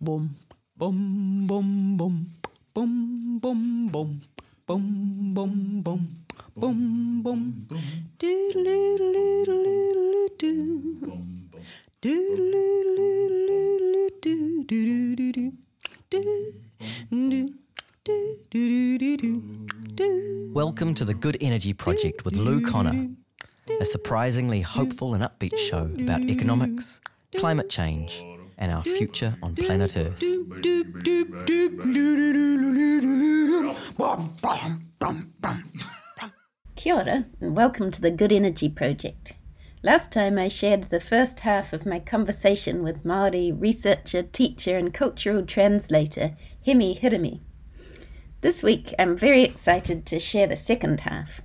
Boom, boom, boom, boom, boom, boom, boom, boom, boom, boom, boom, boom. Welcome to the Good Energy Project with Lou Connor, a surprisingly hopeful and upbeat show about economics, climate change, and our future on planet Earth. Kia ora, and welcome to the Good Energy Project. Last time I shared the first half of my conversation with Maori researcher, teacher, and cultural translator Hemi Hirimi. This week I'm very excited to share the second half.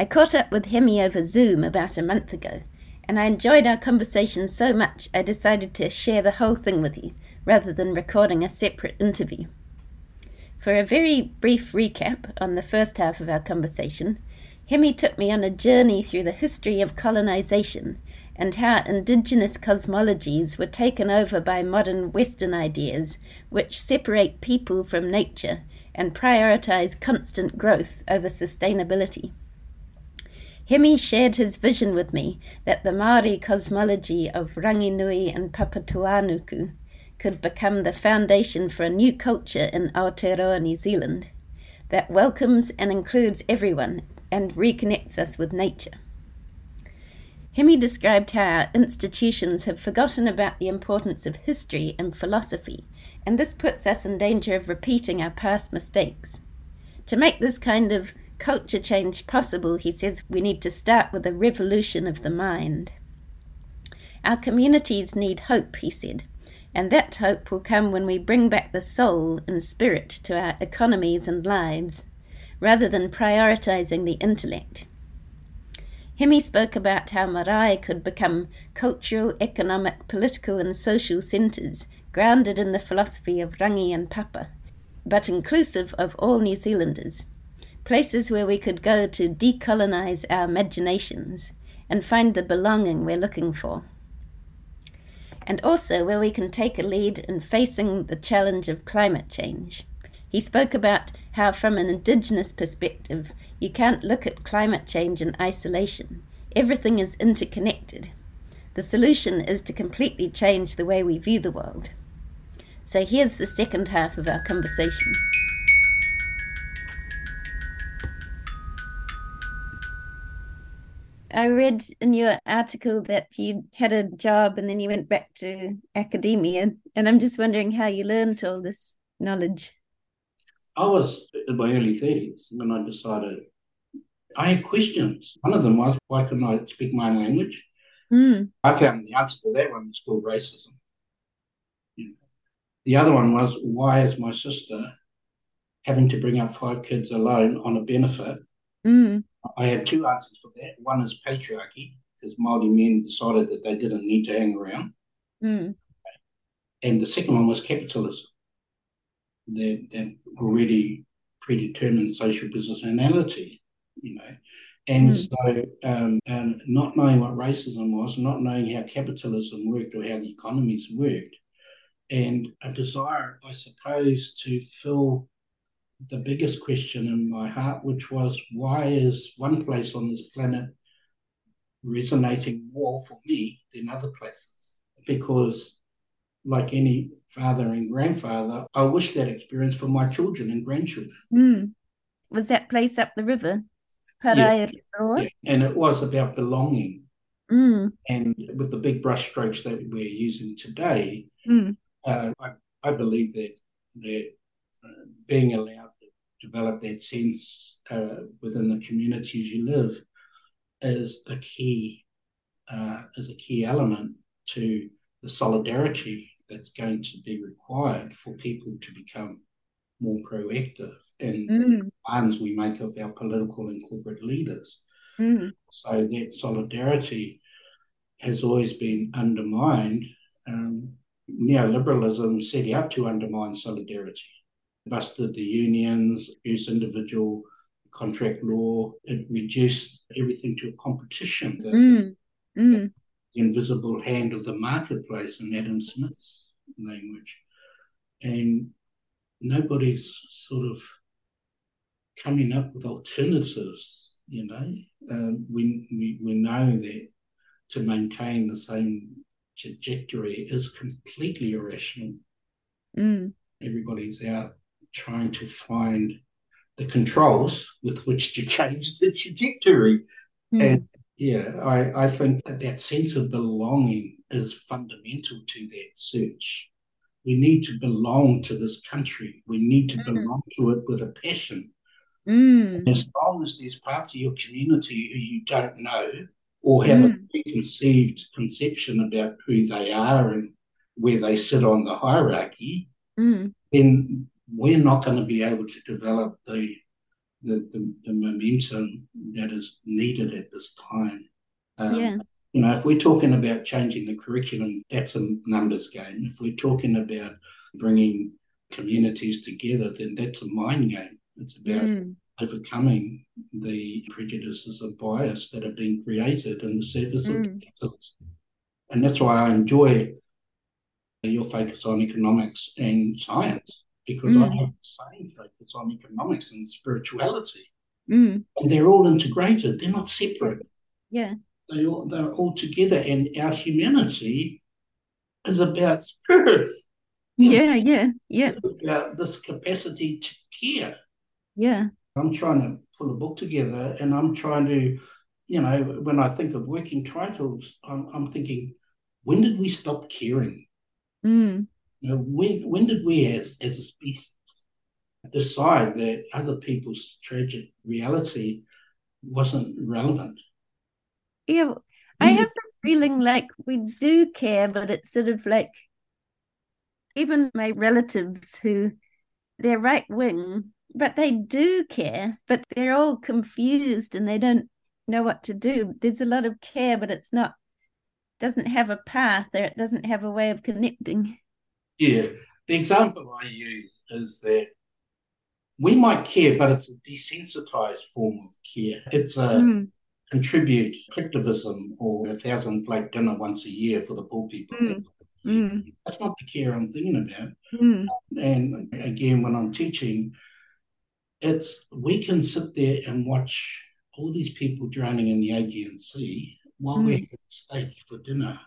I caught up with Hemi over Zoom about a month ago, and I enjoyed our conversation so much I decided to share the whole thing with you rather than recording a separate interview. For a very brief recap on the first half of our conversation, Hemi took me on a journey through the history of colonization and how indigenous cosmologies were taken over by modern Western ideas, which separate people from nature and prioritize constant growth over sustainability. Hemi shared his vision with me that the Maori cosmology of Ranginui and Papatuanuku could become the foundation for a new culture in Aotearoa, New Zealand, that welcomes and includes everyone and reconnects us with nature. Hemi described how our institutions have forgotten about the importance of history and philosophy, and this puts us in danger of repeating our past mistakes. To make this kind of culture change possible, he says we need to start with a revolution of the mind. Our communities need hope, he said, and that hope will come when we bring back the soul and spirit to our economies and lives, rather than prioritizing the intellect. Hemi spoke about how Marae could become cultural, economic, political, and social centres grounded in the philosophy of Rangi and Papa, but inclusive of all New Zealanders, places where we could go to decolonise our imaginations and find the belonging we're looking for. And also where we can take a lead in facing the challenge of climate change. He spoke about how, from an Indigenous perspective, you can't look at climate change in isolation. Everything is interconnected. The solution is to completely change the way we view the world. So here's the second half of our conversation. I read in your article that you had a job and then you went back to academia, and I'm just wondering how you learned all this knowledge. I was in my early 30s when I decided I had questions. One of them was, why couldn't I speak my own language? Mm. I found the answer to that one was called racism. The other one was, why is my sister having to bring up five kids alone on a benefit? Mm. I had two answers for that. One is patriarchy, because Māori men decided that they didn't need to hang around. Mm. And the second one was capitalism. That, that already predetermined social business businessmanality, you know. And Mm. so, um, um, not knowing what racism was, not knowing how capitalism worked or how the economies worked, and a desire, I suppose, to fill the biggest question in my heart, which was why is one place on this planet resonating more for me than other places? Because, like any father and grandfather, I wish that experience for my children and grandchildren. Mm. Was that place up the river? Parae Yeah, And it was about belonging. Mm. And with the big brushstrokes that we're using today, Mm. uh, I, I believe that that uh, being allowed develop that sense uh, within the communities you live is a key uh, is a key element to the solidarity that's going to be required for people to become more proactive in Mm. demands we make of our political and corporate leaders. Mm. So that solidarity has always been undermined. Um, neoliberalism set out to undermine solidarity, busted the unions, reduced individual contract law, it reduced everything to a competition. The, Mm. Mm. the invisible hand of the marketplace in Adam Smith's language. and nobody's sort of coming up with alternatives. You know, um, we, we we know that to maintain the same trajectory is completely irrational. Mm. Everybody's out trying to find the controls with which to change the trajectory. Mm. And yeah, I, I think that, that sense of belonging is fundamental to that search. We need to belong to this country. We need to Mm. belong to it with a passion. Mm. As long as there's parts of your community who you don't know or have a Mm. preconceived conception about who they are and where they sit on the hierarchy, Mm. then we're not going to be able to develop the the, the, the momentum that is needed at this time. Um, Yeah. You know, if we're talking about changing the curriculum, that's a numbers game. If we're talking about bringing communities together, then that's a mind game. It's about Mm. overcoming the prejudices and bias that have been created in the service of Mm. capitalism. And that's why I enjoy your focus on economics and science, because I Mm. have the same focus on economics and spirituality. Mm. And they're all integrated, they're not separate. Yeah. They all, they're all together, and our humanity is about spirit, Yeah. Yeah. Yeah. It's about this capacity to care. Yeah. I'm trying to pull a book together and I'm trying to, you know, when I think of working titles, I'm, I'm thinking, when did we stop caring? Mm. You know, when when did we as, as a species decide that other people's tragic reality wasn't relevant? Yeah. I Mm. have this feeling like we do care, but it's sort of like even my relatives who they're right wing, but they do care, but they're all confused and they don't know what to do. There's a lot of care, but it's not doesn't have a path or it doesn't have a way of connecting. Yeah. The example I use is that we might care, but it's a desensitized form of care. It's a Mm, contribute collectivism or a thousand plate dinner once a year for the poor people. Mm. mm, That's not the care I'm thinking about. mm, And again, when I'm teaching, it's we can sit there and watch all these people drowning in the Aegean Sea while Mm. we're having steak for dinner.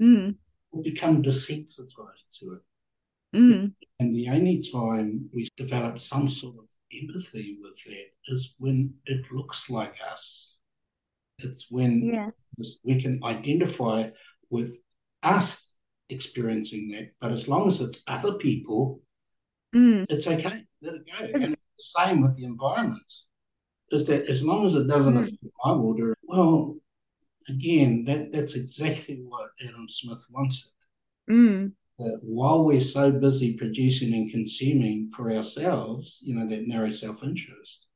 mm, We'll become desensitized to it. Mm, And the only time we develop some sort of empathy with that is when it looks like us. It's when yeah. we can identify with us experiencing that. But as long as it's other people, Mm, it's okay. Let it go. And it's the same with the environment. Is that as long as it doesn't Mm. affect my water, well, again, that, that's exactly what Adam Smith wants. mm, That while we're so busy producing and consuming for ourselves, you know, that narrow self interest,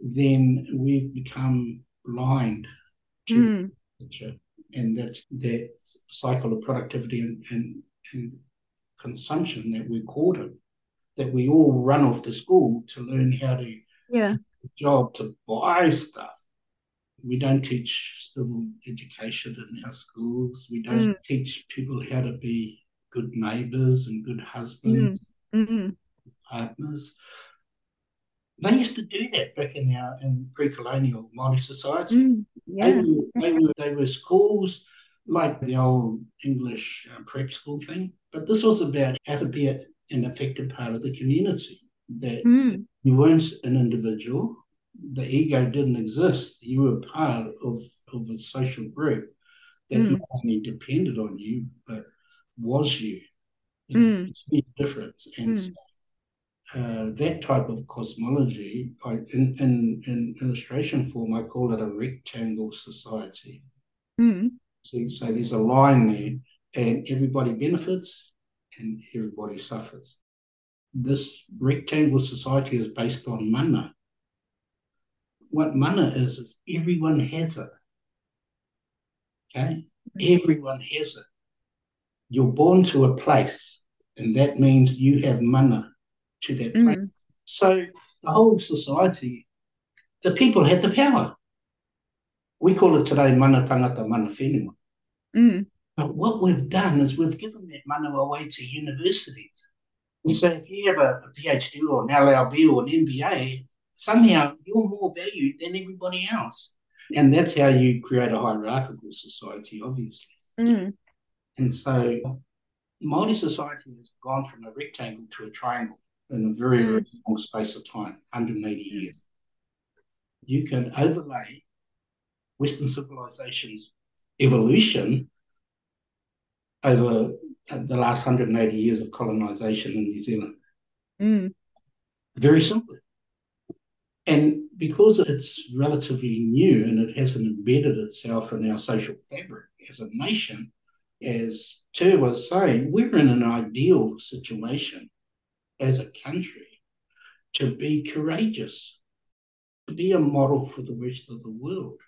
then we've become blind to mm. And that's that cycle of productivity and, and, and consumption that we're caught in. That we all run off to school to learn how to yeah. job to buy stuff. We don't teach civil education in our schools. We don't teach people how to be good neighbours and good husbands, Mm, partners. They used to do that back in our in pre-colonial Māori society. mm, They, were, they were they were schools like the old English uh, prep school thing, but this was about how to be an effective part of the community. That Mm, you weren't an individual. The ego didn't exist. You were part of, of a social group that Mm. not only depended on you, but was you. You Mm. it's a difference. And Mm. so, uh, that type of cosmology, I, in, in, in illustration form, I call it a rectangle society. mm, So, so there's a line there, and everybody benefits and everybody suffers. This rectangle society is based on mana. What mana is, is everyone has it. Okay? Everyone has it. You're born to a place, and that means you have mana to that place. mm, So the whole society, the people had the power. We call it today mana tangata mana whenua. mm, But what we've done is we've given that mana away to universities. So if you have a, a PhD or an LLB or an MBA, somehow you're more valued than everybody else. And that's how you create a hierarchical society, obviously. Mm. And so Māori society has gone from a rectangle to a triangle in a very, very mm. small space of time, 180 mm. years. You can overlay Western civilization's evolution over uh, the last 180 years of colonization in New Zealand. Mm. Very simply. And because it's relatively new and it hasn't embedded itself in our social fabric as a nation, as Ter was saying, we're in an ideal situation as a country to be courageous, to be a model for the rest of the world,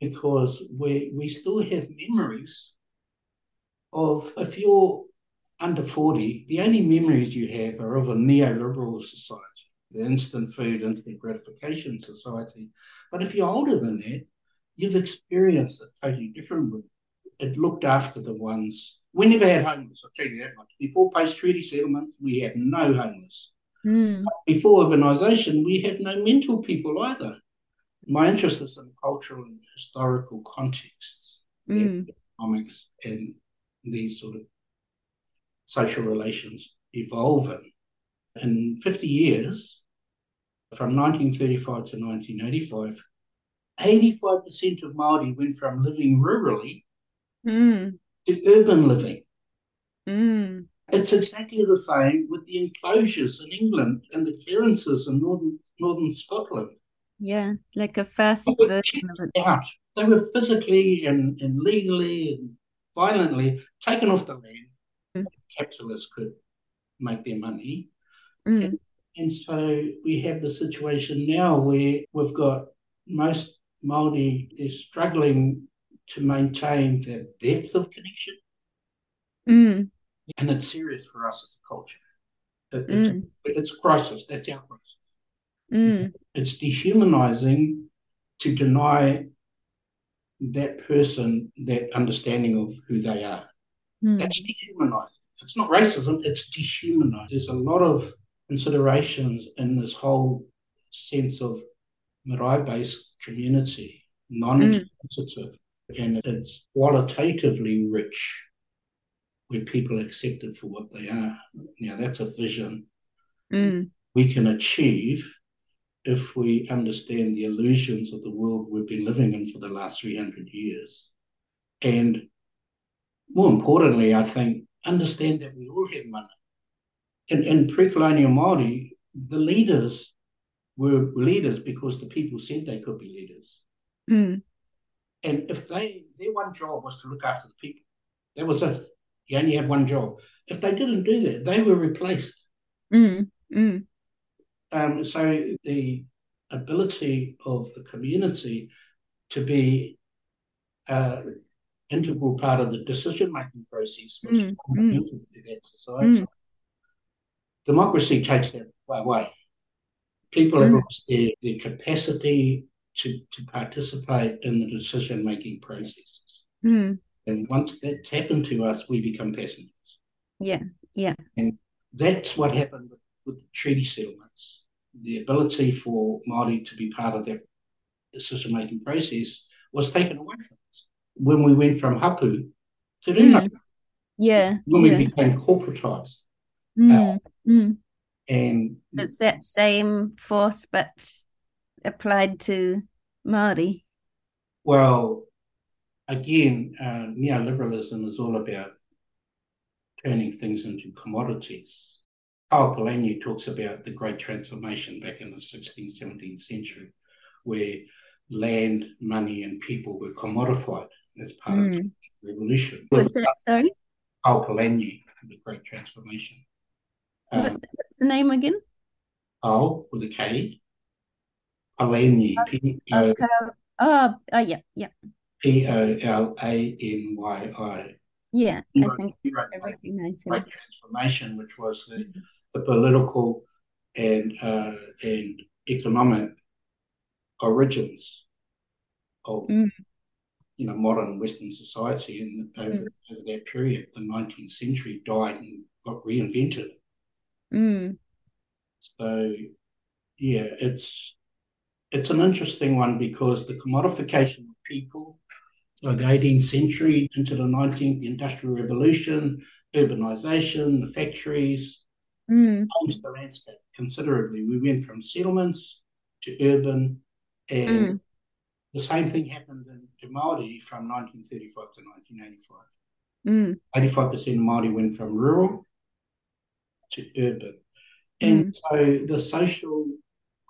because we, we still have memories of if you're under 40, the only memories you have are of a neoliberal society, the instant food, instant gratification society. But if you're older than that, you've experienced a totally different world. It looked after the ones. We never had homeless, I'll tell you that much. Before post treaty settlement, we had no homeless. Mm. Before urbanisation, we had no mental people either. My interest is in cultural and historical contexts, Mm. economics, and these sort of social relations evolving. In 50 years, from 1935 to 1985, 85% of Māori went from living rurally Mm. to urban living. Mm. It's exactly the same with the enclosures in England and the clearances in northern, northern Scotland. Yeah, like a fast version of it. out. They were physically and, and legally and violently taken off the land. Mm. Capitalists could make their money. Mm. And so we have the situation now where we've got most Māori is struggling to maintain the depth of connection, Mm. and it's serious for us as a culture. It- it's, Mm. it's crisis. That's our crisis. Mm. It's dehumanizing to deny that person that understanding of who they are. Mm. That's dehumanizing. It's not racism, it's dehumanizing. There's a lot of considerations in this whole sense of marae based community, non exploitative, and it's qualitatively rich where people are accepted for what they are. Now, that's a vision Mm. we can achieve if we understand the illusions of the world we've been living in for the last 300 years. And more importantly, I think, understand that we all have money. In, in pre colonial Māori, the leaders were leaders because the people said they could be leaders. Mm. And if they, their one job was to look after the people, that was it. You only have one job. If they didn't do that, they were replaced. Mm. Mm. Um, so the ability of the community to be an integral part of the decision making process was Mm, fundamental to that society. Mm. Democracy takes that away. People have Mm. lost their, their capacity to, to participate in the decision making processes. Mm. And once that's happened to us, we become passengers. Yeah. Yeah. And that's what happened with, with treaty settlements. The ability for Māori to be part of that decision making process was taken away from us when we went from hapu to rena, Yeah. when we yeah. became corporatized. Mm. Mm. And It's that same force, but applied to Māori. well, again, uh, neoliberalism is all about turning things into commodities. Karl Polanyi talks about the great transformation back in the 16th, 17th century, where land, money, and people were commodified as part of Mm. the revolution. What's that? Sorry? Karl Polanyi, the great transformation. Um, what's the name again? Karl with a K, Polanyi, P O. Oh, oh, yeah. Yeah. P O L A N Y I. Yeah. He I think wrote I recognize him. Great Transformation, which was the, the political and uh, and economic origins of Mm. you know modern Western society. And over, over that period, the 19th century died and got reinvented Mm. So, yeah, it's it's an interesting one because the commodification of people, so the 18th century into the 19th, the Industrial Revolution, urbanization, the factories, Mm. changed the landscape considerably. We went from settlements to urban, and Mm. the same thing happened in, to Māori from 1935 to 1985. Mm. 85% of Māori went from rural to urban. And so the social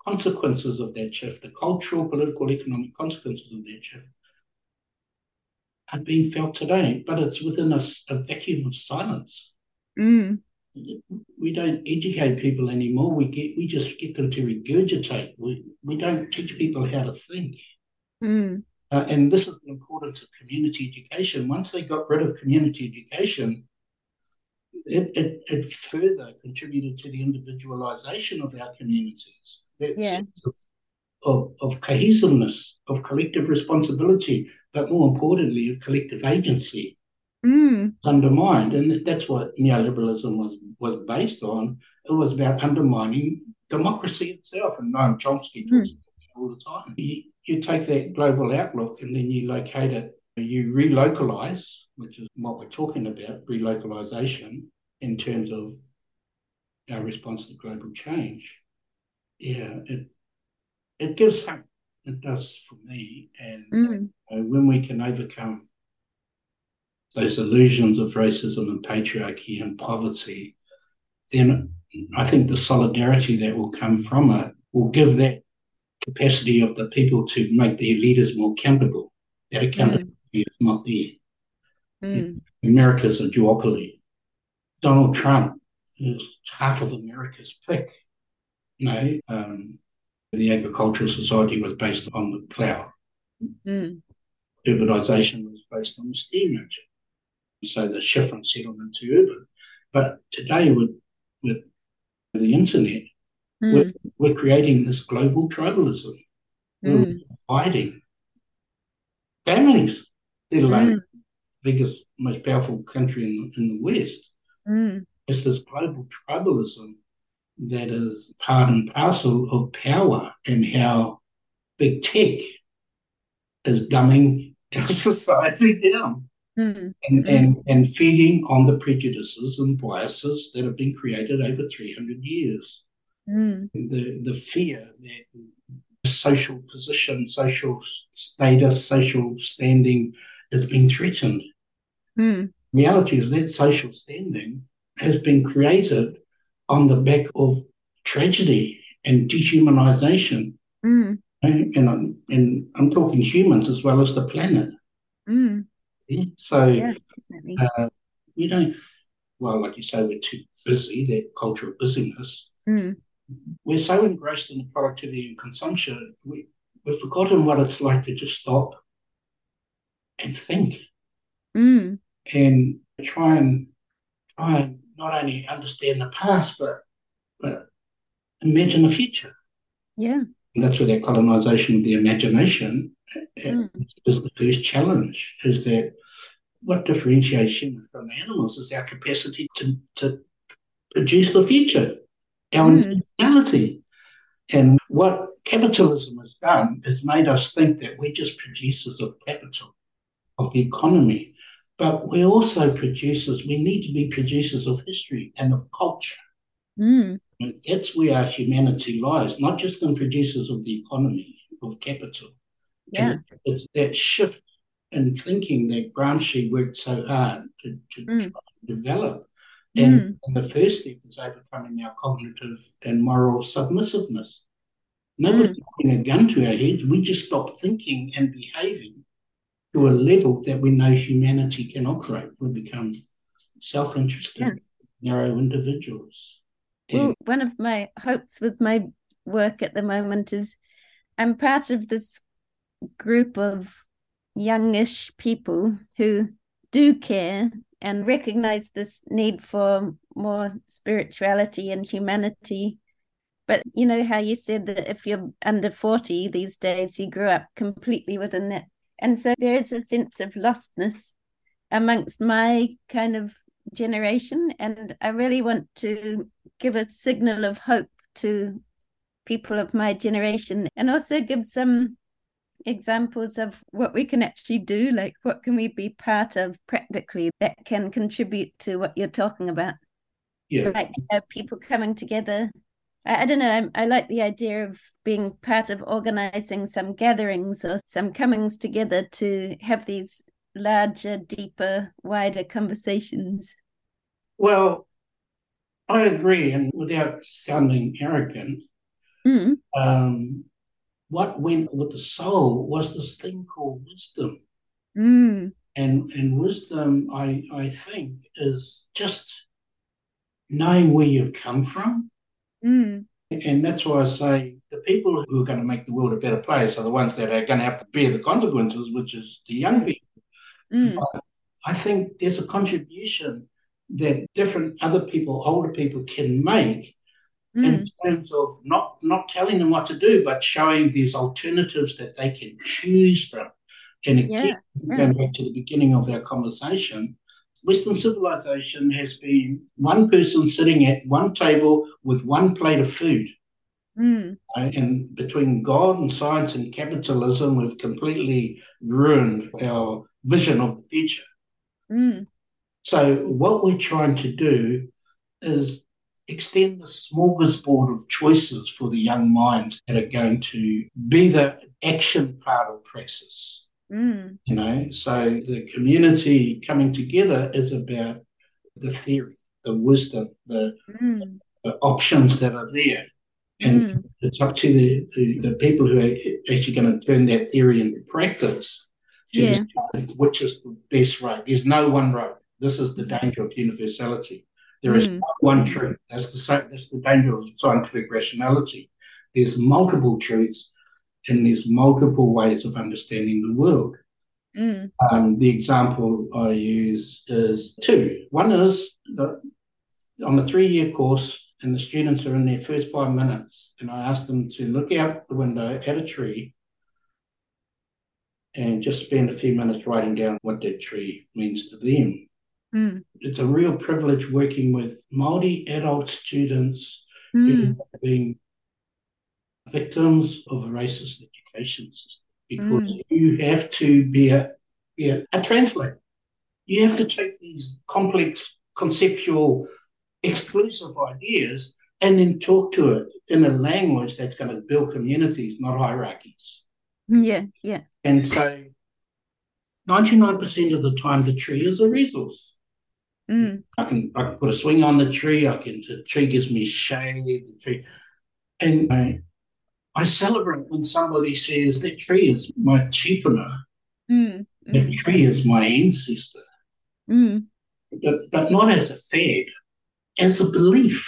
consequences of that shift, the cultural, political, economic consequences of that shift, are being felt today, but it's within a vacuum of silence. Mm. We don't educate people anymore. We get we just get them to regurgitate. We we don't teach people how to think. Mm. Uh, and this is the importance of community education. Once they got rid of community education, it, it, it further contributed to the individualization of our communities. Yeah. of, of, cohesiveness, of collective responsibility, but more importantly, of collective agency Mm. undermined. And that's what neoliberalism was, was based on. It was about undermining democracy itself. And Noam Chomsky talks about that all the time. You, you take that global outlook and then you locate it, you relocalize, which is what we're talking about, relocalization in terms of our response to global change. Yeah, it it gives hope. It does for me. And Mm. when we can overcome those illusions of racism and patriarchy and poverty, then I think the solidarity that will come from it will give that capacity of the people to make their leaders more accountable. That accountability is not there. Mm. America's a duopoly. Donald Trump is half of America's pick. Know, um, the agricultural society was based on the plough. Mm. urbanisation was based on the steam engine. So the shift from settlement to urban. But today with with the internet, Mm. we're, we're creating this global tribalism. We're Mm. fighting families, let alone Mm. the biggest, most powerful country in, in the West. Mm. It's this global tribalism that is part and parcel of power and how big tech is dumbing our society down. Mm. and, and, and feeding on the prejudices and biases that have been created over 300 years. Mm. The, the fear that social position, social status, social standing has been threatened. Mm. Reality is that social standing has been created on the back of tragedy and dehumanization. Mm. And, and, I'm, and I'm talking humans as well as the planet. Mm. Yeah? So Yeah. Uh, we don't, well, like you say, we're too busy, that culture of busyness. Mm. We're so engrossed in the productivity and consumption, we, we've forgotten what it's like to just stop and think Mm. and try and try and not only understand the past, but but imagine the future. Yeah. And that's where that colonization of the imagination Mm. is the first challenge, is that what differentiates humans from animals is our capacity to, to produce the future, our Mm. And what capitalism has done is made us think that we're just producers of capital, of the economy. But we're also producers, we need to be producers of history and of culture. Mm. And That's where our humanity lies, not just in producers of the economy, of capital. Yeah. And it's that shift in thinking that Gramsci worked so hard to, to Mm. develop. And, Mm. and the first step is overcoming our cognitive and moral submissiveness. Nobody's putting a gun to our heads. We just stop thinking and behaving to a level that we know humanity can operate. We become self interested, Yeah. narrow individuals. Well, And one of my hopes with my work at the moment is I'm part of this group of youngish people who do care and recognize this need for more spirituality and humanity. But you know how you said that if you're under 40 these days, you grew up completely within that. And so there is a sense of lostness amongst my kind of generation. And I really want to give a signal of hope to people of my generation and also give some examples of what we can actually do like what can we be part of practically that can contribute to what you're talking about yeah like uh, people coming together I, I don't know I, I like the idea of being part of organizing some gatherings or some comings together to have these larger deeper wider conversations well i agree and without sounding arrogant mm. um, what went with the soul was this thing called wisdom. Mm. And and wisdom, I I think, is just knowing where you've come from. Mm. And that's why I say the people who are going to make the world a better place are the ones that are going to have to bear the consequences, which is the young people. Mm. I think there's a contribution that different other people, older people, can make mm. in terms of not not telling them what to do, but showing these alternatives that they can choose from. And again, yeah. going back to the beginning of our conversation, Western civilization has been one person sitting at one table with one plate of food. Mm. And between God and science and capitalism, we've completely ruined our vision of the future. Mm. So, what we're trying to do is extend the smorgasbord of choices for the young minds that are going to be the action part of praxis. Mm. You know, so the community coming together is about the theory, the wisdom, the, mm. the options that are there. And mm. it's up to the, the, the, people who are actually going to turn that theory into practice to yeah. decide which is the best road. There's no one road. This is the danger of universality. There is Mm. one truth. That's the that's the danger of scientific rationality. There's multiple truths, and there's multiple ways of understanding the world. Mm. Um, the example I use is two. One is the, on a three-year course, and the students are in their first five minutes, and I ask them to look out the window at a tree and just spend a few minutes writing down what that tree means to them. Mm. It's a real privilege working with Maori adult students Mm. who have been victims of a racist education system because Mm. you have to be a, be a, a translator. You have to take these complex, conceptual, exclusive ideas and then talk to it in a language that's going to build communities, not hierarchies. Yeah, yeah. And so 99% of the time, the tree is a resource. Mm. I can I can put a swing on the tree. I can the tree gives me shade. The tree, and I, I celebrate when somebody says that tree is my tīpuna. Mm. That Mm. tree is my ancestor, Mm. but but not as a fad, as a belief.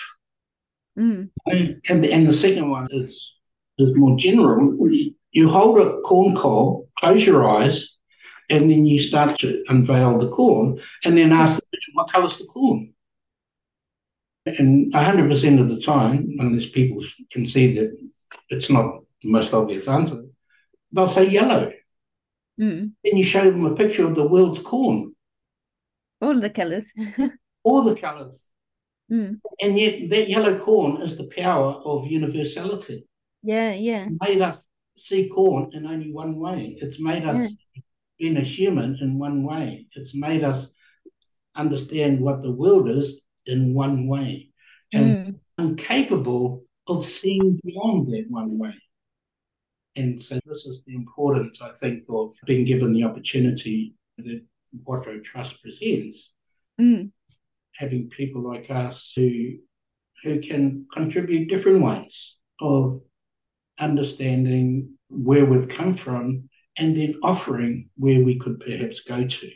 Mm. And and the, and the second one is is more general. You hold a corn cob, close your eyes, and then you start to unveil the corn, and then ask the question, "What colour's the corn?" And hundred percent of the time, unless people can see that it's not the most obvious answer, they'll say yellow. Mm. Then you show them a picture of the world's corn, All the colors. all the colours, mm. and yet that yellow corn is the power of universality. Yeah, yeah. It made us see corn in only one way. It's made us being a human in one way. It's made us understand what the world is in one way and Mm. incapable of seeing beyond that one way. And so this is the importance, I think, of being given the opportunity that Quattro Trust presents, Mm. having people like us who who can contribute different ways of understanding where we've come from and then offering where we could perhaps go to.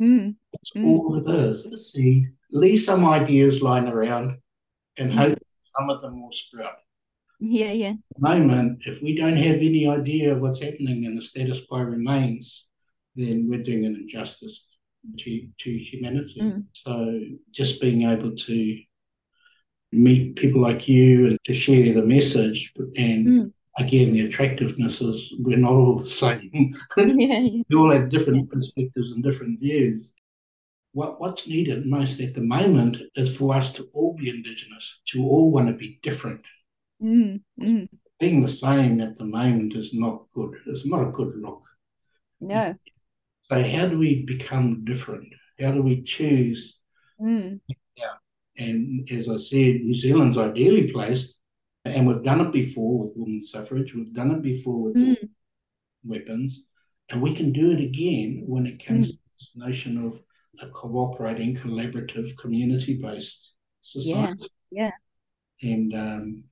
Mm. That's Mm. all it is. Seed, leave some ideas lying around, and Mm. hopefully some of them will sprout. Yeah, yeah. At the moment, if we don't have any idea of what's happening and the status quo remains, then we're doing an injustice to, to humanity. Mm. So just being able to meet people like you and to share the message and Mm. again the attractiveness is we're not all the same. yeah, yeah. we all have different perspectives and different views. What, what's needed most at the moment is for us to all be Indigenous, to all want to be different. Mm, mm. Being the same at the moment is not good. It's not a good look. No. So, how do we become different? How do we choose? Mm. And as I said, New Zealand's ideally placed, and we've done it before with women's suffrage, we've done it before with Mm. weapons, and we can do it again when it comes Mm. to this notion of a cooperating, collaborative, community based society. yeah. yeah. And, um,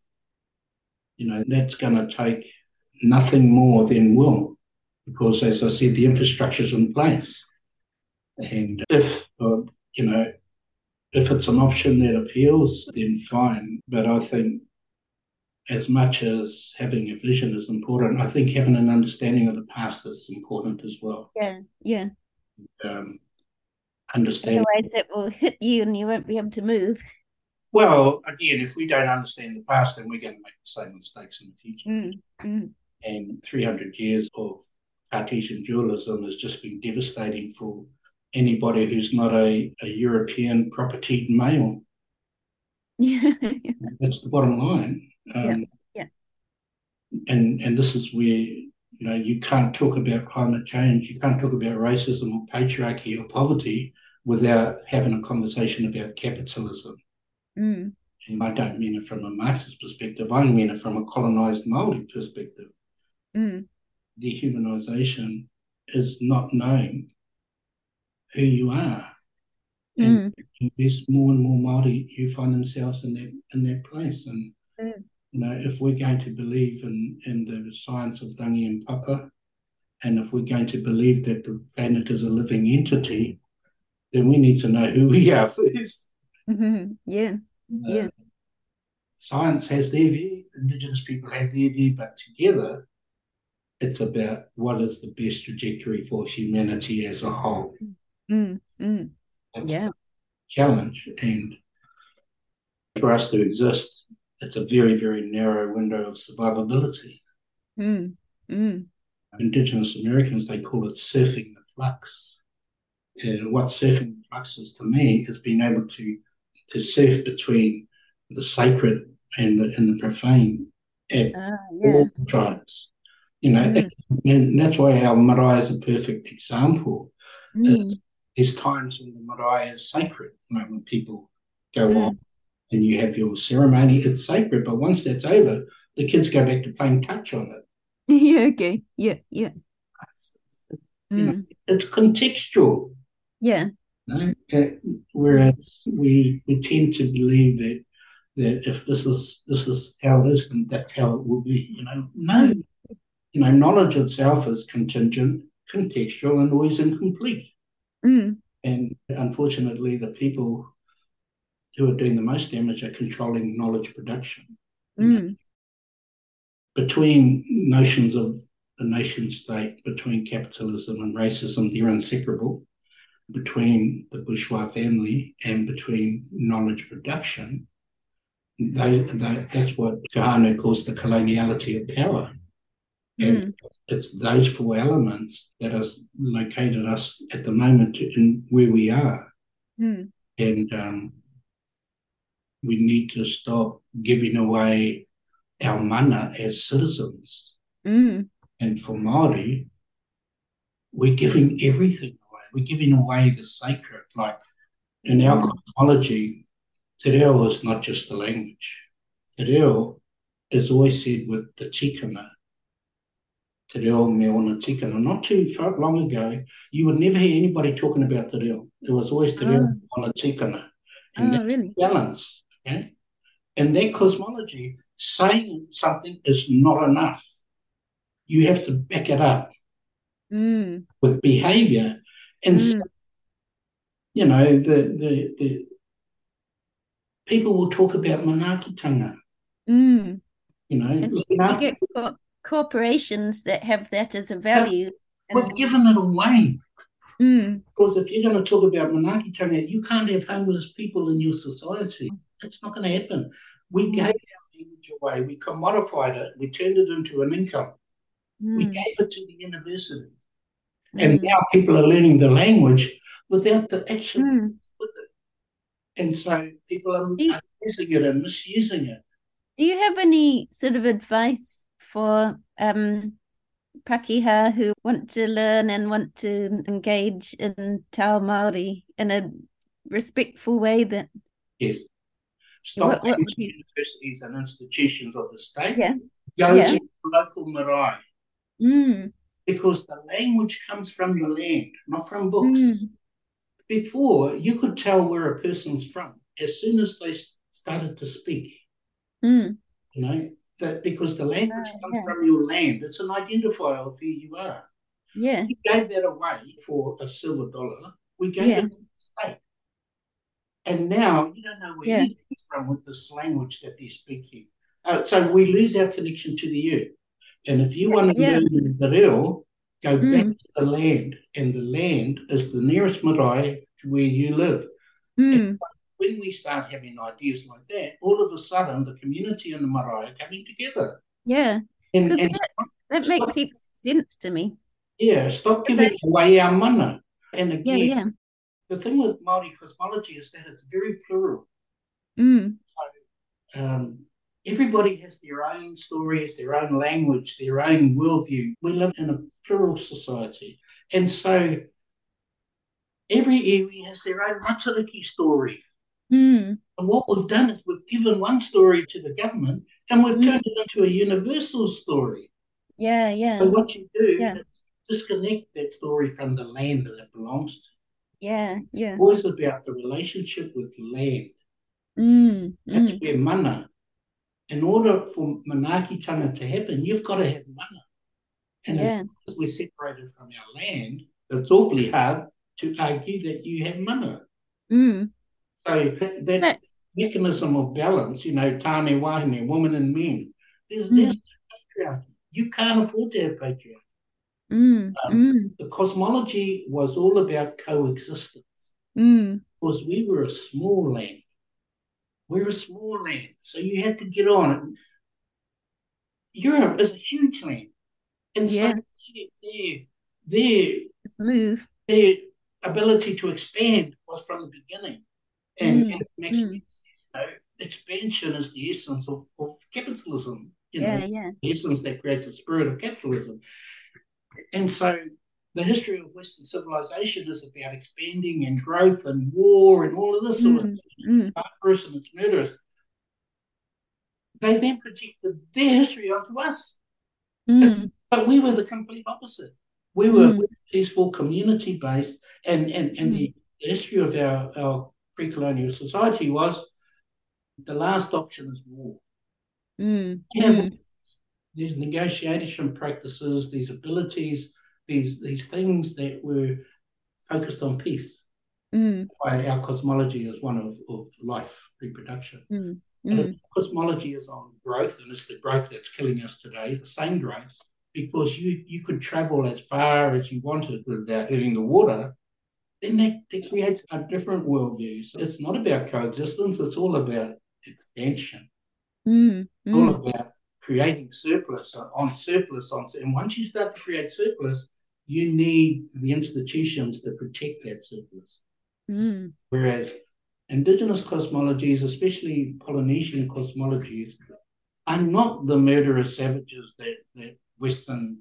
you know, that's going to take nothing more than will, because as I said, the infrastructure's in place. And if, uh, you know, if it's an option that appeals, then fine. But I think as much as having a vision is important, I think having an understanding of the past is important as well. Yeah. Yeah. Um, understand. Otherwise, it will hit you and you won't be able to move. Well, again, if we don't understand the past, then we're going to make the same mistakes in the future. Mm. Mm. And 300 years of Cartesian dualism has just been devastating for anybody who's not a, a European propertied male. Yeah. That's the bottom line. Um, yeah. And and this is where you know you can't talk about climate change, you can't talk about racism or patriarchy or poverty without having a conversation about capitalism. Mm. And I don't mean it from a Marxist perspective. I mean it from a colonized Maori perspective. Mm. Dehumanization is not knowing who you are. Mm. And there's more and more Maori who find themselves in that in that place. And Mm. you know, if we're going to believe in in the science of Rangi and Papa, and if we're going to believe that the planet is a living entity, then we need to know who we are first. Mhm. Yeah. Yeah. Uh, science has their view, Indigenous people have their view, but together, it's about what is the best trajectory for humanity as a whole. Mm. Mm. That's Yeah. challenge. And for us to exist, it's a very, very narrow window of survivability. Mm. Indigenous Americans, they call it surfing the flux. And what surfing flux is to me is being able to to surf between the sacred and the and the profane at Ah, yeah. all times. You know, Mm. and that's why our marae is a perfect example. Mm. There's times when the marae is sacred, you know, when people go Mm. on and you have your ceremony, it's sacred. But once that's over, the kids go back to playing touch on it. Yeah. Okay. Yeah. Yeah. You know, Mm. It's contextual. Yeah. No? Whereas we we tend to believe that that if this is this is how it is, then that's how it will be. You know, no. You know, knowledge itself is contingent, contextual, and always incomplete. Mm. And unfortunately, the people who are doing the most damage are controlling knowledge production. Mm. Between notions of the nation state, between capitalism and racism, they're inseparable. Between the bourgeois family and between knowledge production, they, they, that's what Quijano calls the coloniality of power. And it's those four elements that have located us at the moment in where we are. Mm. and um, we need to stop giving away our mana as citizens. Mm. And for Maori, we're giving everything. We're giving away the sacred. Like in our Mm. cosmology, te reo is not just a language. Te reo is always said with the tikanga. Te reo me ona tikanga. Not too far long ago, you would never hear anybody talking about te reo. It was always te reo ona tikanga. And Oh, really? balance. Okay? And that cosmology, saying something is not enough. You have to back it up Mm. with behavior. And so, Mm. you know, the, the the people will talk about manaakitanga, Mm. you know. And you get co- corporations that have that as a value. We've And, given it away. mm. Because if you're going to talk about manaakitanga, you can't have homeless people in your society. It's not going to happen. We gave our language away. We commodified it. We turned it into an income. We Mm. gave it to the university. And Mm. now people are learning the language. without the action Mm. with it. And so people are, you- are using it and misusing it. Do you have any sort of advice for um Pakeha who want to learn and want to engage in Te Ao Māori in a respectful way that Yes. Stop What- what going to you- universities and institutions of the state. Yeah. Go Yeah. to local marae mm, because the language comes from the land, not from books. mm, Before, you could tell where a person's from as soon as they started to speak. mm, You know that because the language Ah, comes yeah. from your land. It's an identifier of who you are. yeah. We gave that away for a silver dollar. We gave Yeah. it to the state. And now you don't know where Yeah. anything's from with this language that they're speaking. Uh, so we lose our connection to the earth. And if you want to Yeah. learn the real, go back Mm. to the land. And the land is the nearest marae to where you live. Mm, When we start having ideas like that, all of a sudden the community and the marae are coming together. yeah. And, and that, that makes heaps sense to me. yeah, stop Okay. giving away our mana. And again, yeah. the thing with Māori cosmology is that it's very plural. Mm, Um, everybody has their own stories, their own language, their own worldview. We live in a plural society. And so every iwi has their own matariki story. mm, And what we've done is we've given one story to the government and we've Mm. turned it into a universal story. yeah, yeah. So what you do Yeah. is disconnect that story from the land that it belongs to. Yeah, yeah. It's always about the relationship with land. Mm, That's mm, where mana. In order for manaakitanga to happen, you've got to have mana. And as yeah. long as we're separated from our land, it's awfully hard to argue that you have mana. Mm, So that, that Right. mechanism of balance, you know, tane wahine, woman and men, there's, Mm. there's no patriarchy. You can't afford to have patriarchy. mm, Um, mm, The cosmology was all about coexistence mm, because we were a small land. We're a small land, so you had to get on it. Europe is a huge land, and Yeah. so their, their move. their ability to expand was from the beginning, and, Mm, and mm. you know, expansion is the essence of, of capitalism. You Yeah, know, yeah. the essence that creates the spirit of capitalism. And so the history of Western civilization is about expanding and growth and war and all of this sort of Mm, thing. mm, Barbarous and it's murderous. They then projected their history onto us. mm, But we were the complete opposite. We were Mm. peaceful, community based, and, and, and the history of our, our pre colonial society was the last option is war. mm, mm, these negotiation practices, these abilities, these these things that were focused on peace. mm, Why our cosmology is one of, of life reproduction. mm, And mm. if cosmology is on growth, and it's the growth that's killing us today, the same growth, because you you could travel as far as you wanted without hitting the water, then that, that creates a different worldview. So it's not about coexistence, it's all about expansion. Mm, It's all mm, about creating surplus on surplus on and once you start to create surplus, you need the institutions to protect that surplus. mm, Whereas indigenous cosmologies, especially Polynesian cosmologies, are not the murderous savages that, that Western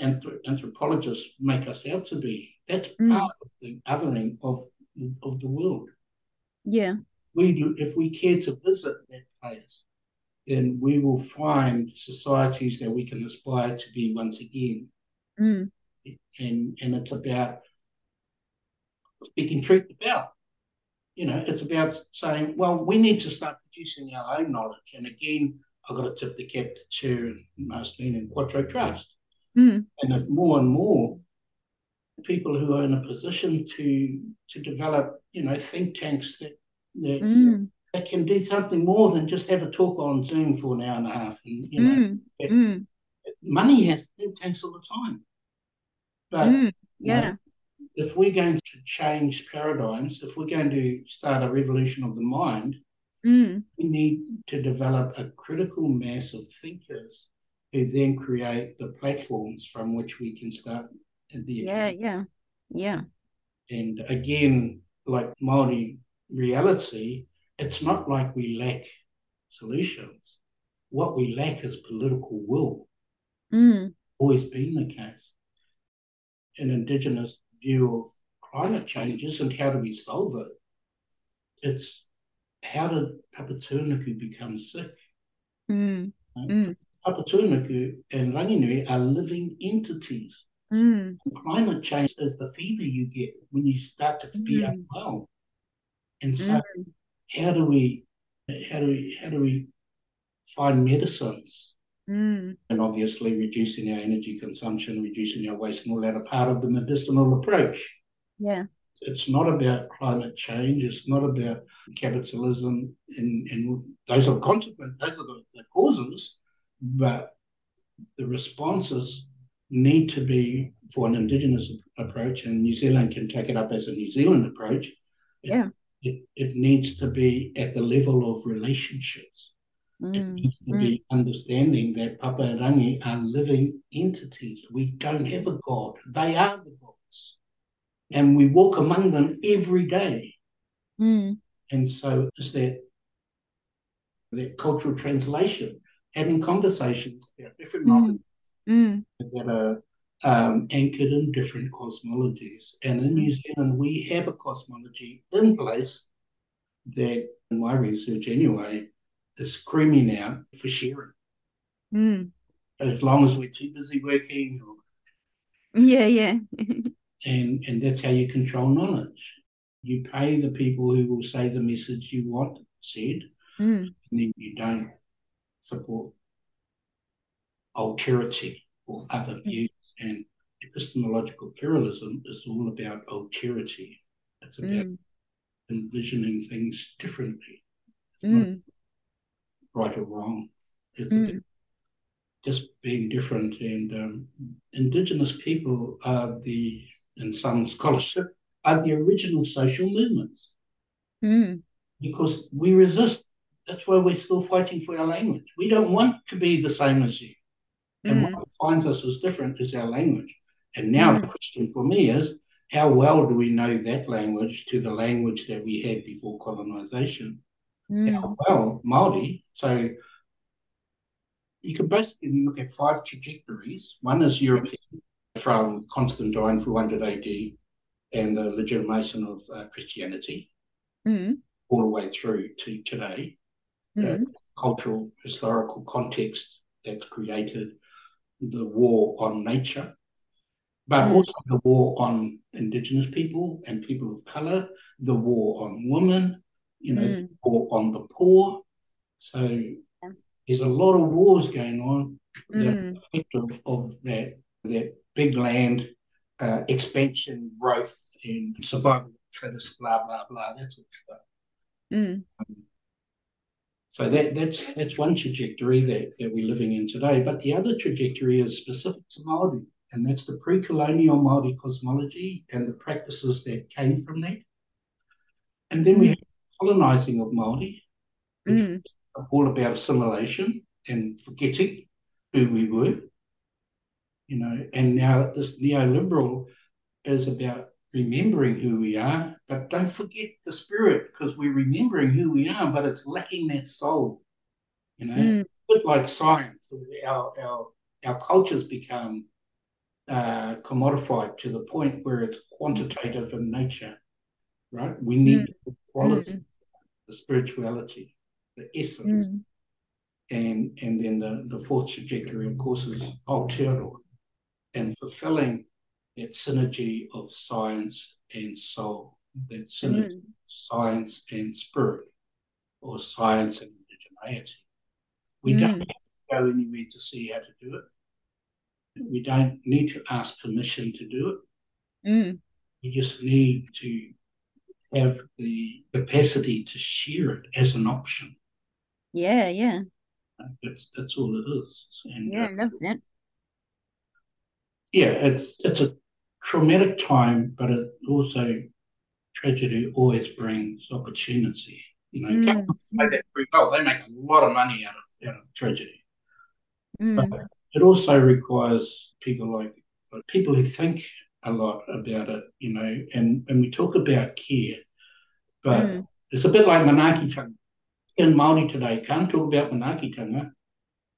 anthrop- anthropologists make us out to be. That's Mm. part of the othering of, of the world. yeah. We do, if we care to visit that place, then we will find societies that we can aspire to be once again. Mm, And and it's about speaking truth about. You know, it's about saying, well, we need to start producing our own knowledge. And again, I've got to tip the cap to Chair Marceline and Quattro Trust. mm, And if more and more people who are in a position to to develop, you know, think tanks that that, mm, that can do something more than just have a talk on Zoom for an hour and a half. And you know, mm, mm, money has tanks all the time. But mm, you know, yeah. if we're going to change paradigms, if we're going to start a revolution of the mind, Mm, we need to develop a critical mass of thinkers who then create the platforms from which we can start the yeah, yeah, yeah. And again, like Maori reality, it's not like we lack solutions. What we lack is political will. Mm. Always been the case. An Indigenous view of climate change isn't how do we solve it. It's how did Papatūānuku become sick? Mm. Mm. Papatūānuku and Ranginui are living entities. Mm. Climate change is the fever you get when you start to be Mm. unwell. And so Mm. how do we how do we how do we find medicines? Mm. And obviously reducing our energy consumption, reducing our waste and all that are part of the medicinal approach. Yeah. It's not about climate change, it's not about capitalism and, and those are consequences, those are the, the causes, but the responses need to be for an Indigenous approach, and New Zealand can take it up as a New Zealand approach. It, Yeah. It, it needs to be at the level of relationships. It Mm. needs to be understanding that Papa and Rangi are living entities. We don't have a God. They are the gods. And we walk among them every day. Mm. And so it's that that cultural translation, having conversations about different Mm. knowledge Mm. that are um, anchored in different cosmologies. And in New Zealand, we have a cosmology in place that, in my research anyway, is screaming out for sharing. Mm. As long as we're too busy working, or, Yeah, yeah. and and that's how you control knowledge. You pay the people who will say the message you want said, mm. and then you don't support alterity or other views. And epistemological pluralism is all about alterity. It's about Mm. envisioning things differently, Mm. Right or wrong. It's Mm. just being different. And um, Indigenous people are the, in some scholarship, are the original social movements Mm. because we resist. That's why we're still fighting for our language. We don't want to be the same as you. And Mm. what finds us as different is our language. And now Mm. the question for me is how well do we know that language to the language that we had before colonization? Mm. Well, Māori. So you can basically look at five trajectories. One is European, from Constantine 400 AD and the legitimation of uh, Christianity Mm. all the way through to today. Mm. cultural, historical context that's created the war on nature, but Mm. also the war on Indigenous people and people of colour, the war on women, you know, Mm. on the poor. So there's a lot of wars going on Mm. effective of that that big land uh, expansion, growth, and survival of the fittest, blah blah blah, that sort stuff. Mm. So that that's that's one trajectory that, that we're living in today. But the other trajectory is specific to Māori, and that's the pre-colonial Māori cosmology and the practices that came from that. And then we have colonizing of which Mm. all about assimilation and forgetting who we were. You know, and now this neoliberal is about remembering who we are, but don't forget the spirit because we're remembering who we are, but it's lacking that soul. You know, Mm. a bit like science, our our our cultures become uh, commodified to the point where it's quantitative in nature, right? We need the quality, Mm. the spirituality, the essence, Mm. and and then the, the fourth trajectory, of course, is Aotearoa and fulfilling that synergy of science and soul, that synergy Mm. of science and spirit, or science and indigeneity. We Mm. don't have to go anywhere to see how to do it. We don't need to ask permission to do it. Mm. We just need to have the capacity to share it as an option. Yeah, yeah. That's that's all it is. And Yeah, uh, I love that. yeah, it's it's a traumatic time, but it also tragedy always brings opportunity. You know, Mm. governments make that very well. They make a lot of money out of out of tragedy. Mm. But it also requires people like, like people who think a lot about it, you know, and, and we talk about care, but Mm. it's a bit like manaakitanga. In Māori today, can't talk about manaakitanga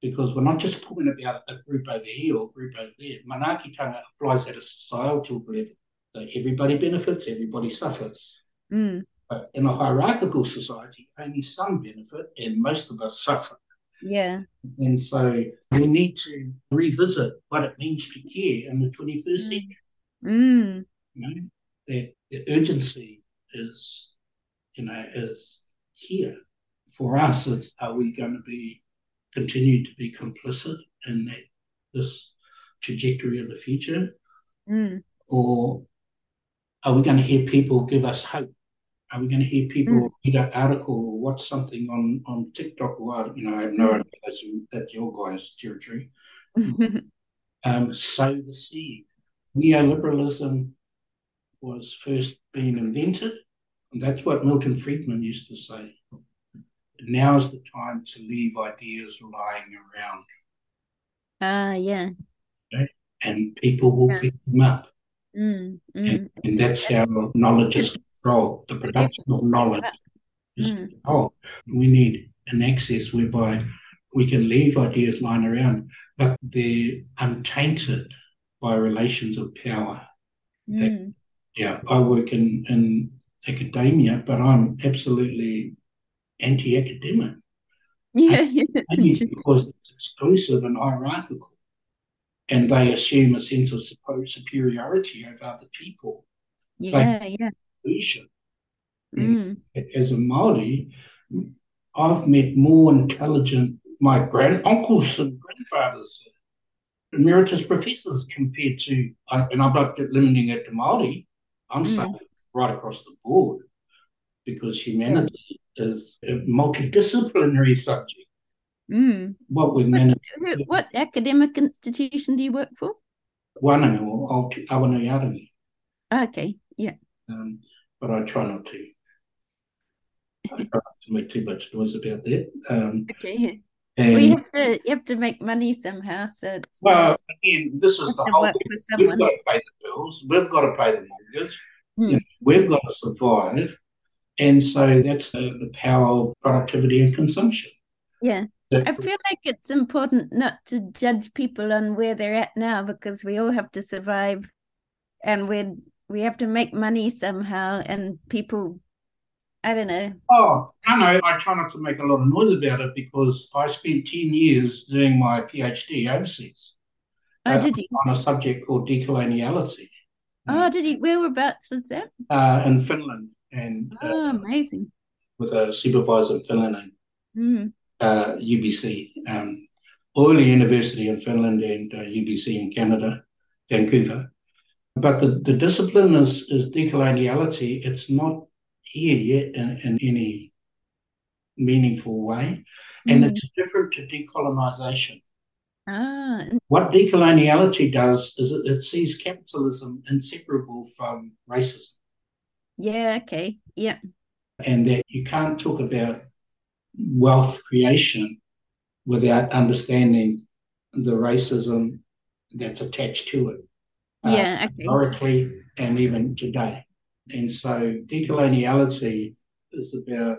because we're not just talking about a group over here or a group over there. Manaakitanga applies at a societal level. So everybody benefits, everybody suffers. Mm. But in a hierarchical society, only some benefit and most of us suffer. Yeah. And so we need to revisit what it means to care in the 21st Mm. century. Mm. You know, that the urgency is, you know, is here. For us, it's are we going to be continue to be complicit in that this trajectory of the future, Mm. or are we going to hear people give us hope? Are we going to hear people read an article or watch something on, on TikTok or? You know, I have no Mm. idea. That's, that's your guys' territory. Um, sow the seed. Neoliberalism was first being invented, and that's what Milton Friedman used to say. Now's the time to leave ideas lying around, ah, yeah. and people will Yeah. pick them up. Mm. Mm. And, and that's how knowledge is controlled. The production of knowledge is Mm. controlled. We need an access whereby we can leave ideas lying around, but they're untainted by relations of power. Mm. Yeah, I work in, in academia, but I'm absolutely anti academic Yeah, yeah, because it's exclusive and hierarchical. And they assume a sense of superiority over other people. Yeah, yeah. Illusion. Mm. As a Maori, I've met more intelligent my grand uncles and grandfathers, emeritus professors compared to, and I'm not limiting it to Maori. I'm Mm. saying right across the board, because humanity is a multidisciplinary subject. Mm. What we've managed, What academic institution do you work for? Wananga o Awanuiarangi, Okay, yeah. um, but I try not to. I try not to make too much noise about that. Um, Okay, yeah. and Well, you have to you have to make money somehow, so it's well, again, this is the whole thing. We've got to pay the bills. We've got to pay the mortgage. Hmm. You know, we've got to survive. And so that's the, the power of productivity and consumption. Yeah. I feel like it's important not to judge people on where they're at now because we all have to survive and we we have to make money somehow and people I don't know. oh, I know. I try not to make a lot of noise about it because I spent 10 years doing my PhD overseas Oh, Uh, did you? on a subject called decoloniality Oh, did he? Whereabouts was that? uh, in Finland and uh, Oh, amazing. with a supervisor in Finland and Mm. uh, UBC, um, Oulu University in Finland and uh, UBC in Canada, Vancouver. But the, the discipline is, is decoloniality. It's not here yet in, in any meaningful way. And Mm. it's different to decolonization. Ah, What decoloniality does is it, it sees capitalism inseparable from racism. yeah, okay. Yeah. and that you can't talk about wealth creation without understanding the racism that's attached to it, uh, Yeah, okay. historically and even today. And so decoloniality is about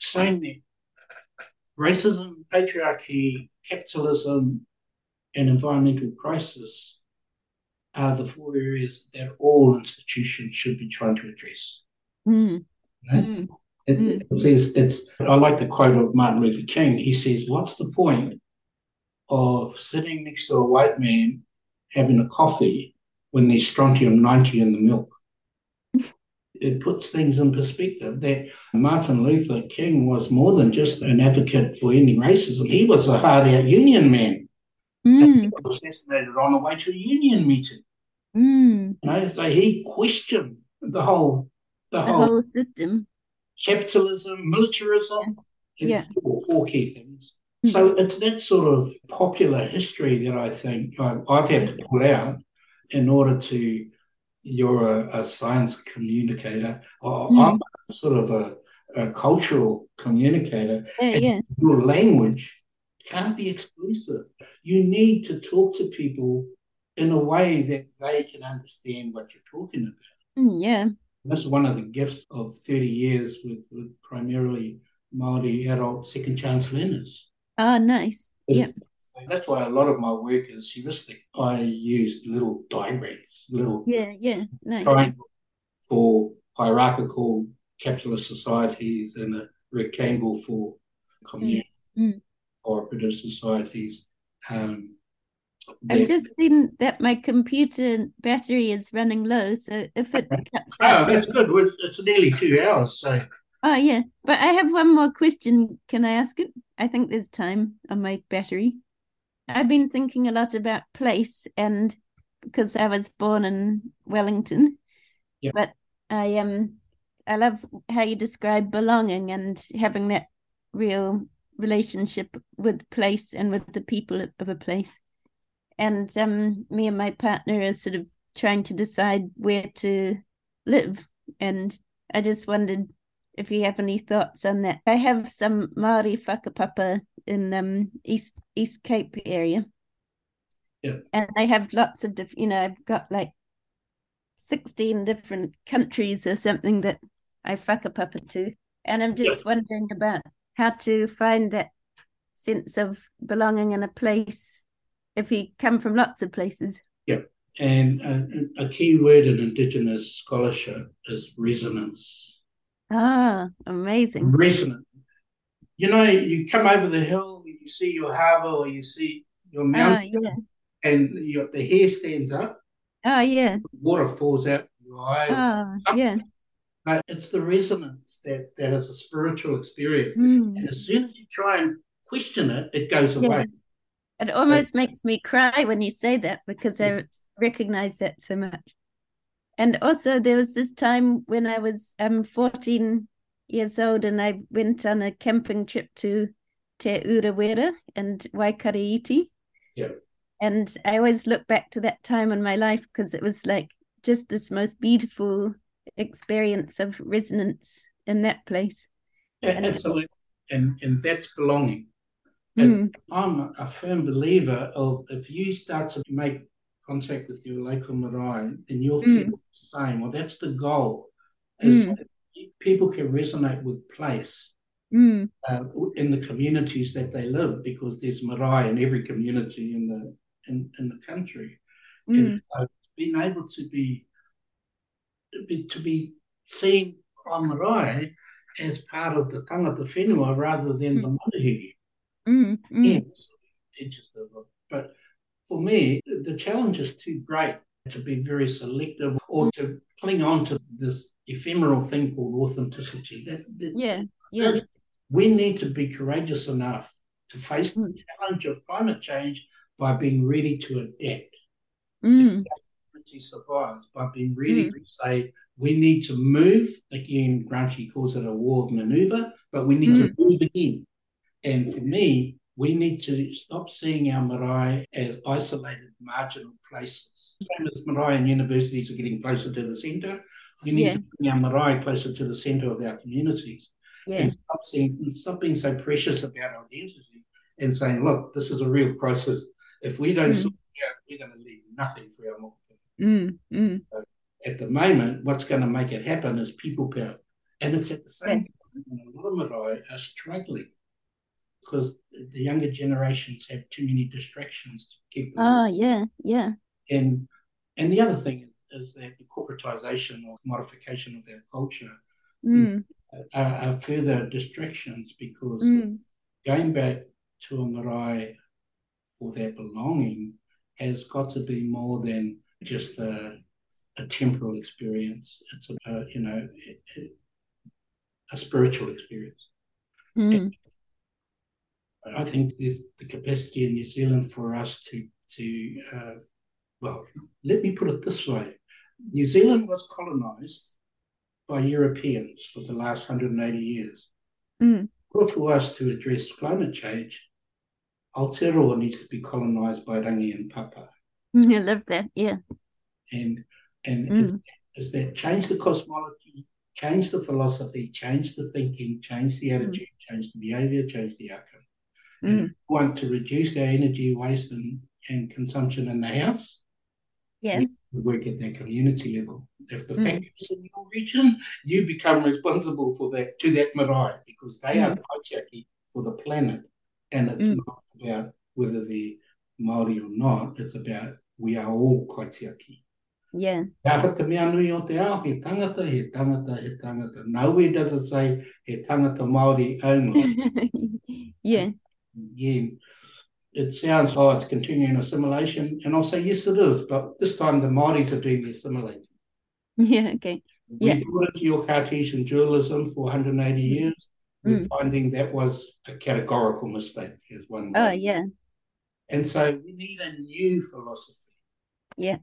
saying that racism, patriarchy, capitalism, and environmental crisis are the four areas that all institutions should be trying to address. Mm. Right? Mm. It, Mm. it says it's. I like the quote of Martin Luther King. He says, "What's the point of sitting next to a white man having a coffee when there's strontium ninety in the milk?" it puts things in perspective. That Martin Luther King was more than just an advocate for ending racism. He was a hard-out union man. And he Mm. was assassinated on the way to a union meeting. Mm. You know, so he questioned the whole, the, The whole whole system. capitalism, militarism, and Yeah. four, four key things. Mm. So it's that sort of popular history that I think I, I've had to pull out in order to. You're a, a science communicator, or Mm. I'm sort of a, a cultural communicator. Yeah, And yeah. Your language can't be exclusive. You need to talk to people in a way that they can understand what you're talking about. Mm, yeah. That's one of the gifts of 30 years with, with primarily Māori adult second chance learners. Oh, nice. Yeah. That's why a lot of my work is heuristic. I use little diagrams, little Yeah, yeah. Nice. for hierarchical capitalist societies and a rectangle for community Mm. Cooperative societies. Um, I've that- just seen that my computer battery is running low, so if it cuts oh, out. that's good. It's, it's nearly two hours, so Oh, yeah. But I have one more question. Can I ask it? I think there's time on my battery. I've been thinking a lot about place and because I was born in Wellington. Yeah. But I um I love how you describe belonging and having that real relationship with place and with the people of a place. And um me and my partner are sort of trying to decide where to live. And I just wondered if you have any thoughts on that. I have some Maori whakapapa in um East East Cape area. Yeah. And I have lots of different, you know, I've got like 16 different countries or something that I whakapapa to. And I'm just wondering about how to find that sense of belonging in a place if you come from lots of places. Yeah, and a, a key word in Indigenous scholarship is resonance. Ah, amazing. Resonance. You know, you come over the hill, you see your harbour or you see your Ah, mountain, yeah. and your, the hair stands up, Oh, yeah. water falls out your eye. Oh, yeah. But it's the resonance that, that is a spiritual experience. Mm. And as soon as you try and question it, it goes Yeah. away. It almost makes me cry when you say that because Yeah. I recognize that so much. And also, there was this time when I was um 14 years old and I went on a camping trip to Te Urewera and Waikareiti. Yeah. And I always look back to that time in my life because it was like just this most beautiful experience of resonance in that place. Yeah, And- absolutely. And, and that's belonging. Mm. I'm a firm believer of if you start to make contact with your local marae, then you'll feel Mm. the same. Well, that's the goal. Is Mm. that people can resonate with place Mm. uh, in the communities that they live because there's marae in every community in the in, in the country. And uh, being able to be, be to be seen on the marae as part of the tangata whenua rather than the. Mm. Mm. Yes, teaches the book. But for me, the challenge is too great to be very selective or to cling on to this ephemeral thing called authenticity. That, that Yeah. Yeah. we need to be courageous enough to face the Mm. challenge of climate change by being ready to adapt. Mm. Humanity survives by being ready to say we need to move. Again, Gramsci calls it a war of maneuver, but we need to move again. And for me, we need to stop seeing our marae as isolated, marginal places. Same as marae and universities are getting closer to the centre. We need Yeah. to bring our marae closer to the centre of our communities Yeah. and stop, seeing, stop being so precious about our identity and saying, look, this is a real crisis. If we don't Mm. sort it out, we're going to leave nothing for our Mm. Mm. at the moment, what's going to make it happen is people power. And it's at the same time a lot of marae are struggling because the younger generations have too many distractions to keep them. Oh, yeah. Yeah. And and the other thing is that the corporatization or modification of our culture Mm. are, are further distractions because Mm. going back to a marae for their belonging has got to be more than just a, a temporal experience. It's a, you know a, spiritual experience. Mm. I think there's the capacity in New Zealand for us to to uh, well, let me put it this way: New Zealand was colonised by Europeans for the last 180 years. Mm. Order for us to address climate change, Aotearoa needs to be colonised by Rangi and Papa, I love that. Yeah. and and Mm. that change the cosmology, change the philosophy, change the thinking, change the attitude, change the behaviour, change the outcome. Mm. want to reduce our energy waste and, and consumption in the house, Yeah. We work at that community level. If the Mm. factories in your region, you become responsible for that to that marae because they are kaitiaki for the planet. And it's Mm. not about whether they're Māori or not, it's about we are all kaitiaki. Yeah. Nā hata mea nui o te ao, he tangata, he tangata, he tangata. Nowhere does it say he tangata Māori only. yeah. yeah, it sounds oh it's continuing assimilation, and I'll say yes it is, but this time the Māoris are doing the assimilating. Yeah. Okay. We Yeah. brought it to your Cartesian dualism for 180 years. We're Mm. finding that was a categorical mistake, is one Oh way. yeah. And so we need a new philosophy. Yeah.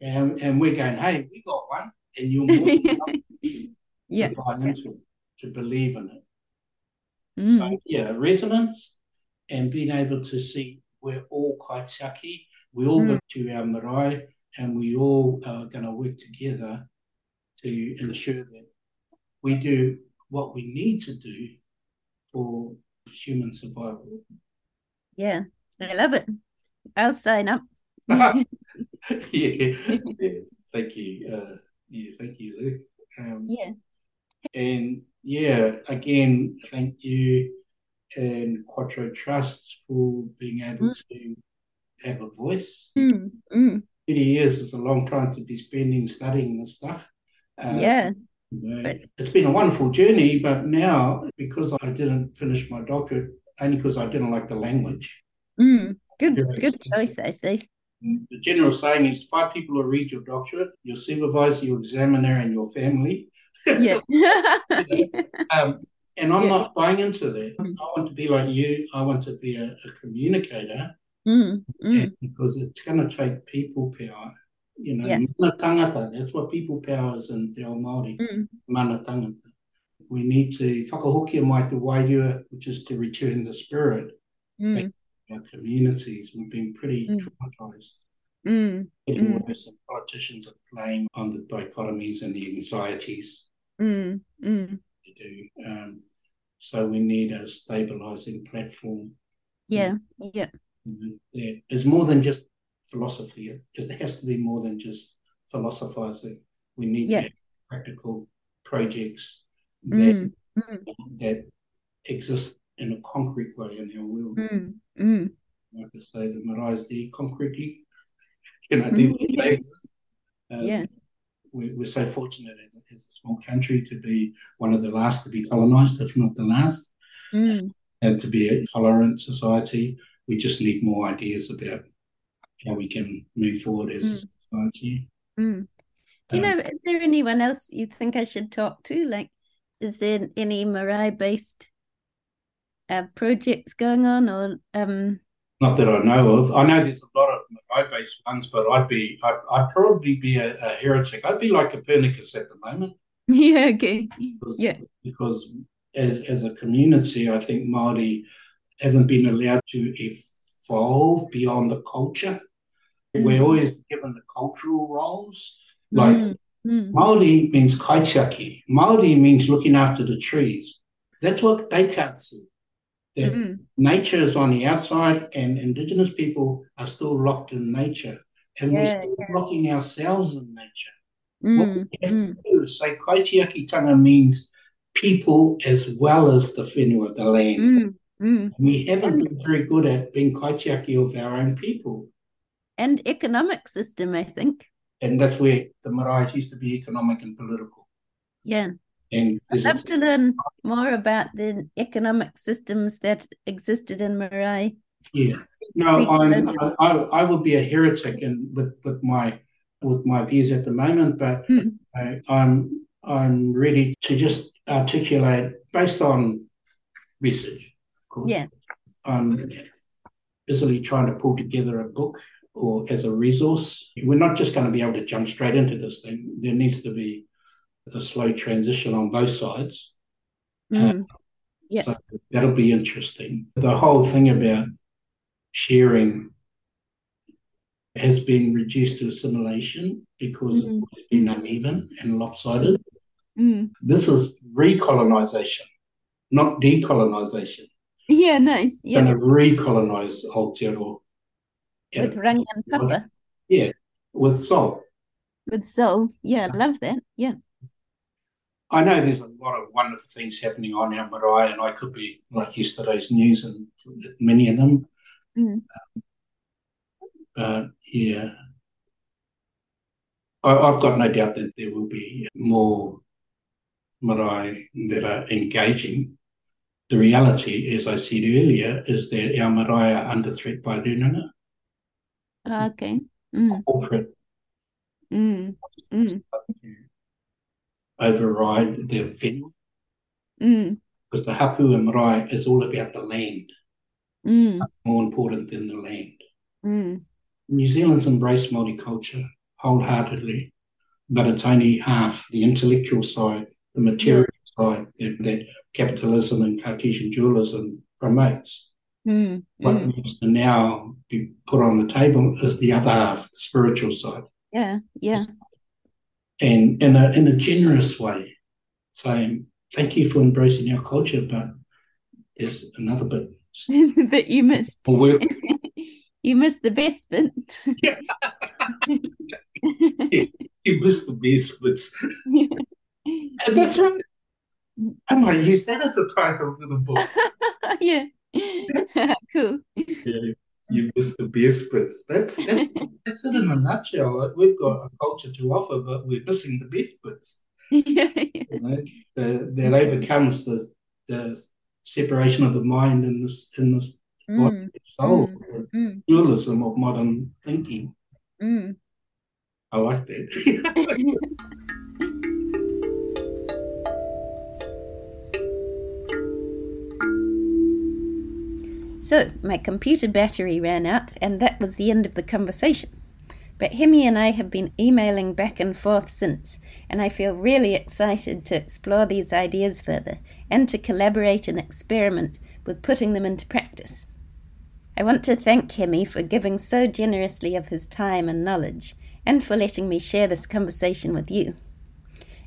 And, and we're going, hey, we got one, and you're more Yeah. to buy into it, to believe in it. Mm. So, yeah, resonance and being able to see we're all kaitiaki, we all Mm. look to our marae, and we all are going to work together to ensure that we do what we need to do for human survival. Yeah. I love it. I'll sign up. yeah. yeah, thank you. Uh, yeah, thank you, Luke. Um, yeah. And yeah, again, thank you and Quattro Trusts for being able to have a voice. Mm. Mm. 30 years is a long time to be spending studying this stuff. Uh, Yeah. you know, But- it's been a wonderful journey, but now because I didn't finish my doctorate, only because I didn't like the language. Mm. Good. Good choice. I say. The general saying is five people will read your doctorate, your supervisor, your examiner, and your family. Yeah. Um, and I'm Yeah. not buying into that. Mm. I want to be like you. I want to be a, a communicator mm. Mm. because it's going to take people power. You know, Yeah. mana tangata, that's what people power is in Te Ao Māori, Mm. mana tangata. We need to whakahokia mai te wairua, which is to return the spirit Mm. Our communities. We've been pretty Mm. traumatized. Mm. Mm. and politicians are playing on the dichotomies and the anxieties Mm. Mm. they do. Um, so we need a stabilizing platform Yeah. Yeah. that is more than just philosophy. It, has to be more than just philosophizing. We need Yeah. practical projects that Mm. Mm. that exist in a concrete way in our world. Mm. Mm. Like I say, the marae there concretely. You know, they, they exist. Uh, Yeah. we're, we're so fortunate as a, as a small country to be one of the last to be colonized, if not the last, Mm. and to be a tolerant society. We just need more ideas about how we can move forward as a Mm. society. Mm. Do you Um, know, is there anyone else you think I should talk to? Like, is there any Marae based uh, projects going on or um Not that I know of. I know there's a lot of Marae-based ones, but I'd be, I'd, I'd probably be a, a heretic. I'd be like Copernicus at the moment. yeah, okay. because, Yeah. because as as a community, I think Maori haven't been allowed to evolve beyond the culture. We're Mm. always given the cultural roles. Like Mm. Mm. Maori means kaitiaki. Maori means looking after the trees. That's what they can't see. That Mm. nature is on the outside, and Indigenous people are still locked in nature, and we're Yeah, still locking ourselves in nature. What Mm. we have Mm. to do is say kaitiakitanga means people as well as the whenua, the land. Mm. Mm. We haven't been very good at being kaitiaki of our own people. And economic system, I think. And that's where the marae used to be economic and political. Yeah. And I'd love to learn more about the economic systems that existed in Marae. yeah. No, I'm, I, I will be a heretic in, with, with my with my views at the moment, but Mm. I, I'm I'm ready to just articulate based on research, of course. Yeah. I'm busily trying to pull together a book or as a resource. We're not just going to be able to jump straight into this thing. There needs to be a slow transition on both sides. Mm. Yeah. So that'll be interesting. The whole thing about sharing has been reduced to assimilation because Mm. it's been uneven and lopsided. Mm. This is recolonization, not decolonization. Yeah, nice. Yeah. Going to recolonize Aotearoa. With Rang and Papa. Yeah. with soul. With soul. Yeah, love that. Yeah. I know there's a lot of wonderful things happening on our marae, and I could be like yesterday's news and many of them. Mm. But yeah, I, I've got no doubt that there will be more marae that are engaging. The reality, as I said earlier, is that our marae are under threat by runanga, Okay. Mm. corporate Mm. Mm. Override their whenua, Mm. because the hapu and marae is all about the land, Mm. more important than the land. Mm. New Zealand's embraced multicultural wholeheartedly, but it's only half the intellectual side, the material side that, that capitalism and Cartesian dualism promotes. Mm. What Mm. needs to now be put on the table is the other half, the spiritual side, Yeah. Yeah. And in a uh, in a generous way, saying thank you for embracing our culture, but there's another bit. that you missed. You missed the best bit. Yeah. you missed the best bits. And that's right. I might use that as a title for the book. yeah. cool. Yeah, you missed the best bits. That's that's, that's it in a nutshell. We've got a culture to offer, but we're missing the best bits. yeah. yeah. You know, the, that overcomes the the separation of the mind and this in this body Mm. and soul, Mm. the Mm. dualism of modern thinking. Mm. I like that. So, my computer battery ran out, and that was the end of the conversation. But Hemi and I have been emailing back and forth since, and I feel really excited to explore these ideas further and to collaborate and experiment with putting them into practice. I want to thank Hemi for giving so generously of his time and knowledge, and for letting me share this conversation with you.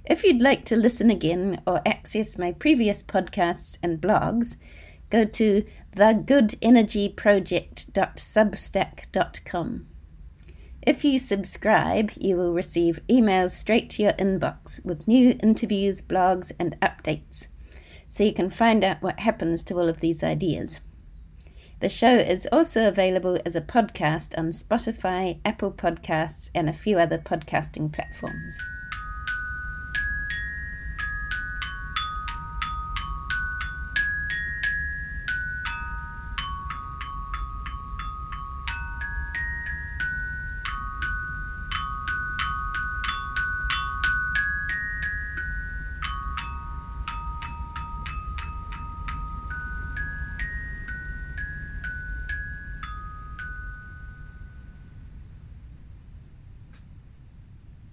If you'd like to listen again or access my previous podcasts and blogs, go to thegoodenergyproject.substack.com. If you subscribe, you will receive emails straight to your inbox with new interviews, blogs, and updates, so you can find out what happens to all of these ideas. The show is also available as a podcast on Spotify, Apple Podcasts, and a few other podcasting platforms.